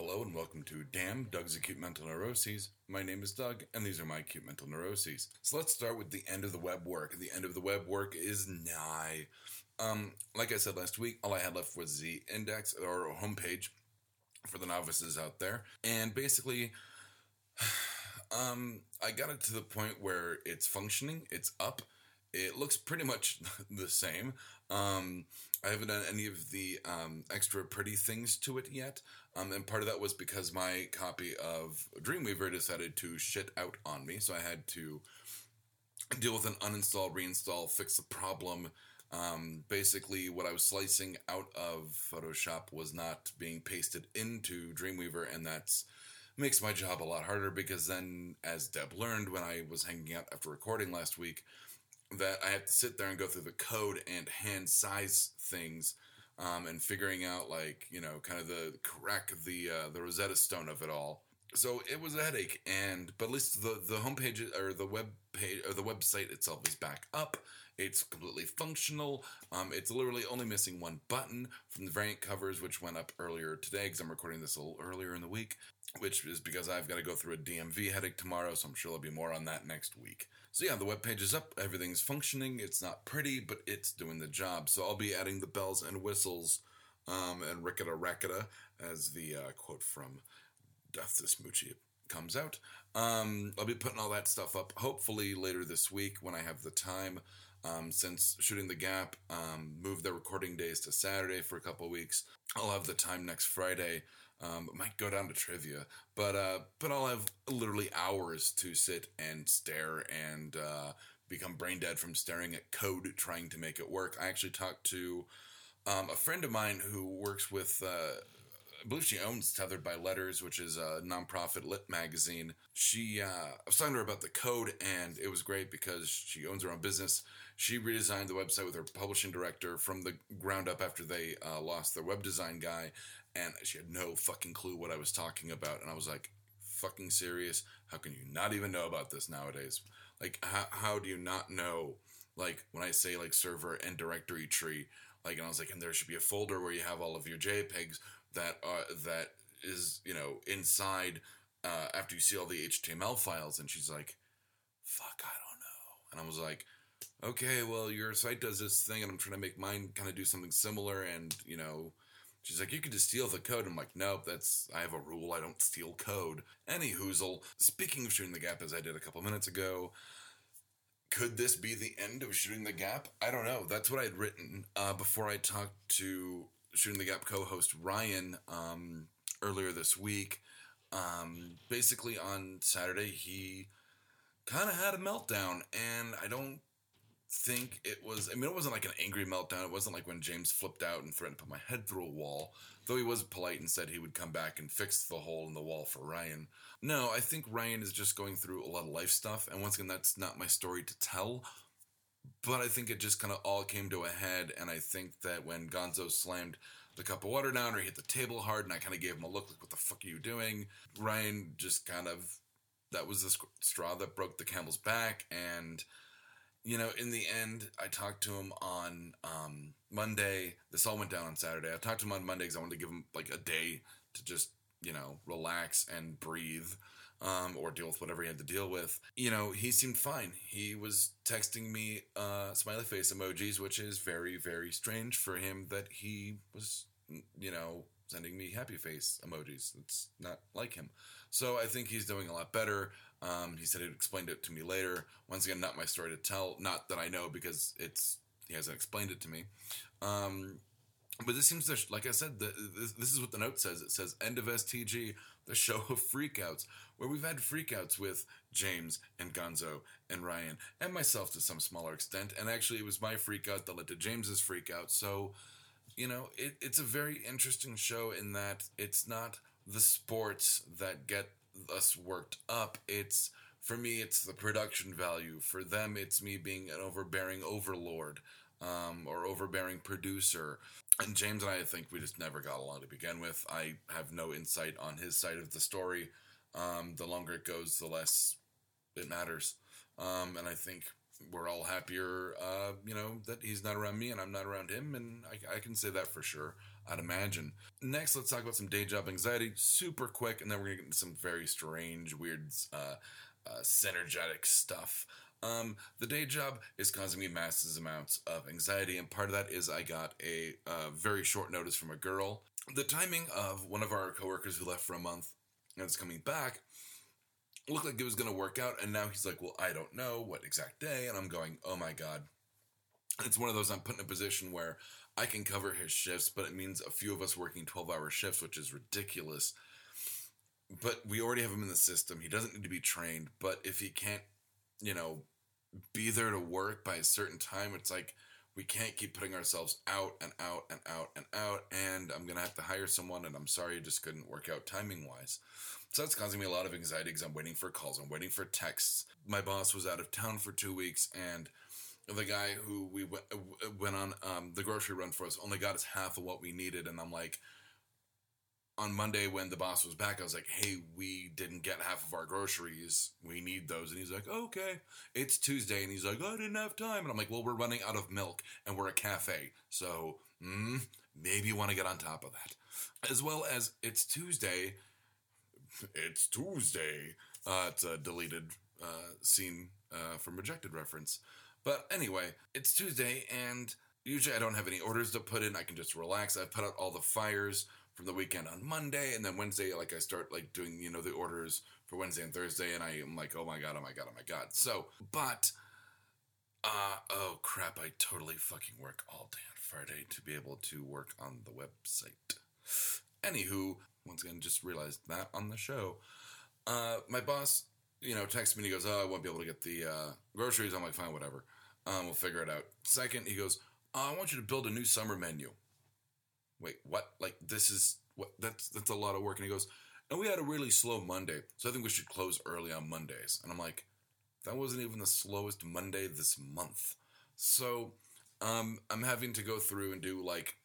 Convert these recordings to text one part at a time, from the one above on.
Hello and welcome to Damn Doug's Acute Mental Neuroses. My name is Doug, and these are my acute mental neuroses. So let's start with the end of the web work. The end of the web work is nigh. Um, like I said last week, all I had left was the index or homepage for the novices out there, and basically, um, I got it to the point where it's functioning. It's up. It looks pretty much the same. Um, I haven't done any of the um, extra pretty things to it yet. Um, and part of that was because my copy of Dreamweaver decided to shit out on me. So I had to deal with an uninstall, reinstall, fix the problem. Um, basically, what I was slicing out of Photoshop was not being pasted into Dreamweaver, and that's makes my job a lot harder because then, as Deb learned when I was hanging out after recording last week, that I have to sit there and go through the code and hand size things um, and figuring out like you know kind of the crack the uh, the Rosetta Stone of it all. So it was a headache, and but at least the the homepage or the web page or the website itself is back up. It's completely functional. Um, it's literally only missing one button from the variant covers, which went up earlier today because I'm recording this a little earlier in the week, which is because I've got to go through a DMV headache tomorrow, so I'm sure there'll be more on that next week. So yeah, the web page is up, everything's functioning. It's not pretty, but it's doing the job. So I'll be adding the bells and whistles um, and ricketa racketa as the uh, quote from Death to Smoochy comes out. Um, I'll be putting all that stuff up hopefully later this week when I have the time. Um, since shooting the gap um, moved their recording days to Saturday for a couple weeks, I'll have the time next Friday. Um, might go down to trivia, but uh, but I'll have literally hours to sit and stare and uh, become brain dead from staring at code trying to make it work. I actually talked to um, a friend of mine who works with. Uh, I believe she owns Tethered by Letters, which is a nonprofit lit magazine. She, uh, I was talking to her about the code, and it was great because she owns her own business. She redesigned the website with her publishing director from the ground up after they uh, lost their web design guy, and she had no fucking clue what I was talking about. And I was like, fucking serious? How can you not even know about this nowadays? Like, how, how do you not know? Like, when I say like server and directory tree, like, and I was like, and there should be a folder where you have all of your JPEGs that are that is you know inside uh, after you see all the HTML files, and she's like, "Fuck, I don't know," and I was like, "Okay, well, your site does this thing, and I'm trying to make mine kind of do something similar, and you know." She's like, you could just steal the code. I'm like, nope, that's I have a rule. I don't steal code. Any hoozle. Speaking of shooting the gap, as I did a couple minutes ago, could this be the end of shooting the gap? I don't know. That's what I had written uh, before I talked to Shooting the Gap co-host Ryan um, earlier this week. Um, basically, on Saturday, he kind of had a meltdown, and I don't think it was. I mean, it wasn't like an angry meltdown. It wasn't like when James flipped out and threatened to put my head through a wall. Though he was polite and said he would come back and fix the hole in the wall for Ryan. No, I think Ryan is just going through a lot of life stuff, and once again, that's not my story to tell but I think it just kind of all came to a head, and I think that when Gonzo slammed the cup of water down or he hit the table hard, and I kind of gave him a look like, "What the fuck are you doing?" Ryan just kind of that was the straw that broke the camel's back, and you know, in the end, I talked to him on um, Monday. This all went down on Saturday. I talked to him on Monday because I wanted to give him like a day to just you know relax and breathe um, or deal with whatever he had to deal with. You know, he seemed fine. He was texting me uh, smiley face emojis, which is very, very strange for him that he was, you know, sending me happy face emojis. It's not like him. So I think he's doing a lot better. Um, he said he'd explained it to me later. Once again, not my story to tell. Not that I know because it's he hasn't explained it to me. Um, but this seems to, like I said, the, this, this, is what the note says. It says end of STG, the show of freakouts, where we've had freakouts with James and Gonzo and Ryan and myself to some smaller extent. And actually, it was my freakout that led to James's freakout. So, you know, it, it's a very interesting show in that it's not the sports that get us worked up. It's for me, it's the production value. For them, it's me being an overbearing overlord um, or overbearing producer. And James and I, I think we just never got along to begin with. I have no insight on his side of the story. Um, the longer it goes, the less it matters. Um, and I think we're all happier, uh, you know, that he's not around me and I'm not around him, and I, I, can say that for sure. I'd imagine. Next, let's talk about some day job anxiety, super quick, and then we're gonna get into some very strange, weird, uh, uh, synergetic stuff. Um, the day job is causing me massive amounts of anxiety, and part of that is I got a uh, very short notice from a girl. The timing of one of our coworkers who left for a month and is coming back looked like it was going to work out, and now he's like, "Well, I don't know what exact day," and I'm going, "Oh my god." It's one of those I'm put in a position where I can cover his shifts, but it means a few of us working 12 hour shifts, which is ridiculous. But we already have him in the system. He doesn't need to be trained. But if he can't, you know, be there to work by a certain time, it's like we can't keep putting ourselves out and out and out and out. And I'm to have to hire someone. And I'm sorry it just couldn't work out timing wise. So that's causing me a lot of anxiety because I'm waiting for calls, I'm waiting for texts. My boss was out of town for two weeks, and the guy who we went, went on um, the grocery run for us only got us half of what we needed, and I'm like, on Monday when the boss was back, I was like, "Hey, we didn't get half of our groceries. We need those." And he's like, "Okay." It's Tuesday, and he's like, "I didn't have time." And I'm like, "Well, we're running out of milk, and we're a cafe, so mm, maybe you want to get on top of that." As well as it's Tuesday, it's Tuesday. Uh, it's a deleted uh, scene uh, from Rejected reference. But anyway, it's Tuesday, and usually I don't have any orders to put in. I can just relax. I've put out all the fires from the weekend on Monday, and then Wednesday, like I start like doing you know the orders for Wednesday and Thursday, and I am like, oh my god, oh my god, oh my god. So, but uh oh crap, I totally fucking work all day on Friday to be able to work on the website. Anywho, once again, just realized that on the show. Uh, my boss, you know, texts me and he goes, "Oh, I won't be able to get the uh, groceries." I'm like, "Fine, whatever. Um, we'll figure it out." Second, he goes, oh, "I want you to build a new summer menu." Wait, what? Like this is what? That's that's a lot of work. And he goes, "And we had a really slow Monday, so I think we should close early on Mondays." And I'm like, "That wasn't even the slowest Monday this month." So, um, I'm having to go through and do like,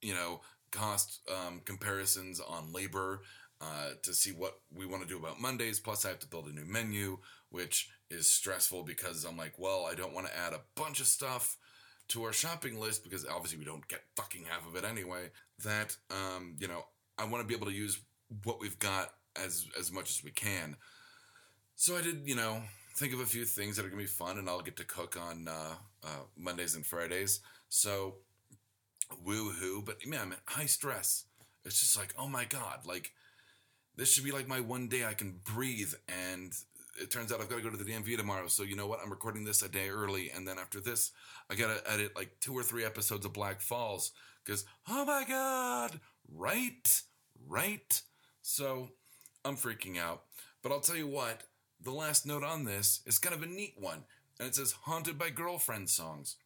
you know, cost um, comparisons on labor uh, to see what we want to do about Mondays. Plus, I have to build a new menu, which is stressful because I'm like, well, I don't want to add a bunch of stuff to our shopping list because obviously we don't get fucking half of it anyway. That um, you know, I want to be able to use what we've got as as much as we can. So I did, you know, think of a few things that are gonna be fun, and I'll get to cook on uh, uh, Mondays and Fridays. So woohoo, but man, I'm at high stress. It's just like, oh my god, like this should be like my one day I can breathe. And it turns out I've got to go to the DMV tomorrow. So you know what? I'm recording this a day early, and then after this, I got to edit like two or three episodes of Black Falls because oh my god, right, right. So I'm freaking out. But I'll tell you what. The last note on this is kind of a neat one, and it says "Haunted by Girlfriend Songs."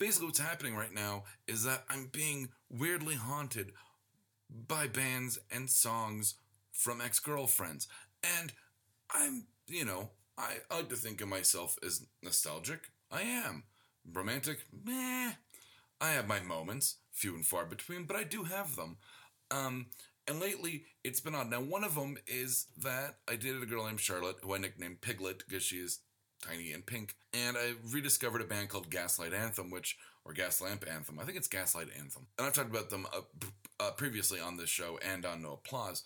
basically what's happening right now is that I'm being weirdly haunted by bands and songs from ex girlfriends. And I'm, you know, I, like to think of myself as nostalgic. I am. Romantic? Meh. I have my moments, few and far between, but I do have them. Um, and lately, it's been odd. Now, one of them is that I dated a girl named Charlotte, who I nicknamed Piglet because she is tiny and pink. And I rediscovered a band called Gaslight Anthem, which or Gaslamp Anthem. I think it's Gaslight Anthem. And I've talked about them uh, uh, previously on this show and on No Applause.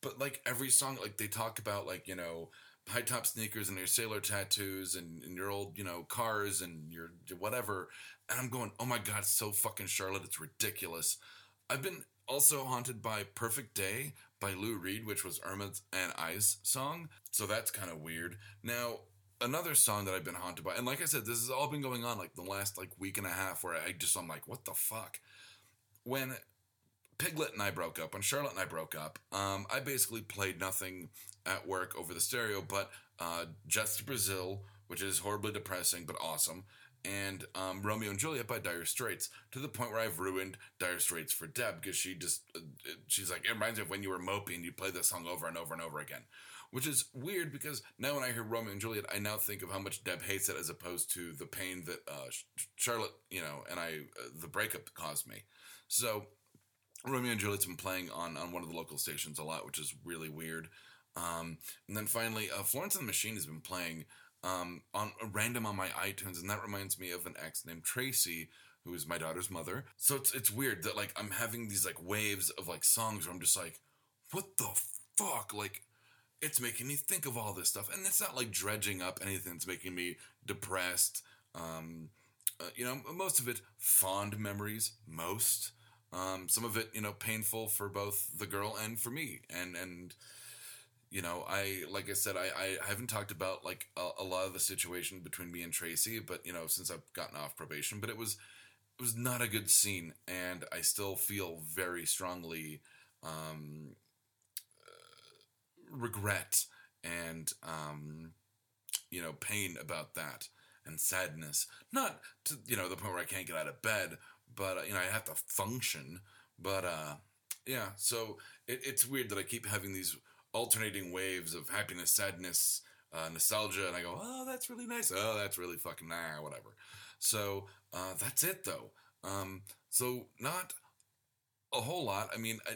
But like every song, like they talk about like you know high top sneakers and your sailor tattoos and, and your old you know cars and your whatever. And I'm going, oh my god, so fucking Charlotte, it's ridiculous. I've been also haunted by Perfect Day by Lou Reed, which was Irma and I's song. So that's kind of weird. Now, another song that I've been haunted by, and like I said, this has all been going on like the last like week and a half, where I just I'm like, what the fuck? When Piglet and I broke up, when Charlotte and I broke up, um, I basically played nothing at work over the stereo, but uh, Just Brazil, which is horribly depressing but awesome, and um, Romeo and Juliet by Dire Straits to the point where I've ruined Dire Straits for Deb because she just uh, she's like it reminds me of when you were moping, you play this song over and over and over again which is weird because now when I hear Romeo and Juliet, I now think of how much Deb hates it as opposed to the pain that uh, Charlotte, you know, and I, uh, the breakup caused me. So Romeo and Juliet's been playing on, on one of the local stations a lot, which is really weird. Um, and then finally, uh, Florence and the Machine has been playing um, on random on my iTunes, and that reminds me of an ex named Tracy, who is my daughter's mother. So it's it's weird that like I'm having these like waves of like songs where I'm just like, what the fuck, like. It's making me think of all this stuff, and it's not like dredging up anything that's making me depressed. Um, uh, you know, most of it fond memories, most. Um, some of it, you know, painful for both the girl and for me. And and you know, I like I said, I, I haven't talked about like a, a, lot of the situation between me and Tracy, but you know, since I've gotten off probation, but it was it was not a good scene, and I still feel very strongly um, uh, regret and um, you know pain about that and sadness. Not to you know the point where I can't get out of bed, but uh, you know I have to function. But uh, yeah, so it, it's weird that I keep having these alternating waves of happiness, sadness, uh, nostalgia, and I go, oh, that's really nice. Oh, that's really fucking nah, whatever. So uh, that's it though. Um, so not a whole lot. I mean, I,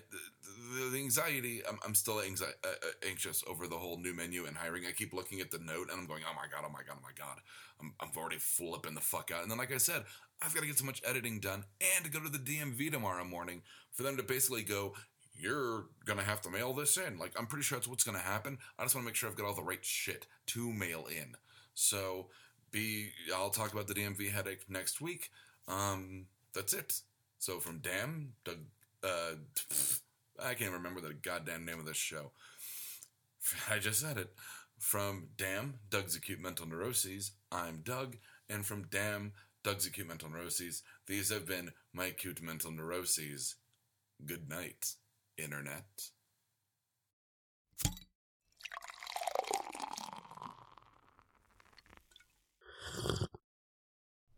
the, anxiety. I'm, I'm still anxi- uh, uh, anxious over the whole new menu and hiring. I keep looking at the note and I'm going, oh my god, oh my god, oh my god. I'm, I'm already flipping the fuck out. And then, like I said, I've got to get so much editing done and to go to the DMV tomorrow morning for them to basically go, you're gonna have to mail this in. Like, I'm pretty sure that's what's gonna happen. I just want to make sure I've got all the right shit to mail in. So, be I'll talk about the DMV headache next week. Um, that's it. So from Damn, Doug uh, I can't remember the goddamn name of this show. I just said it. From Damn, Doug's Acute Mental Neuroses, I'm Doug. And from Damn, Doug's Acute Mental Neuroses, these have been my acute mental neuroses. Good night, Internet.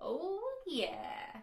Oh, yeah.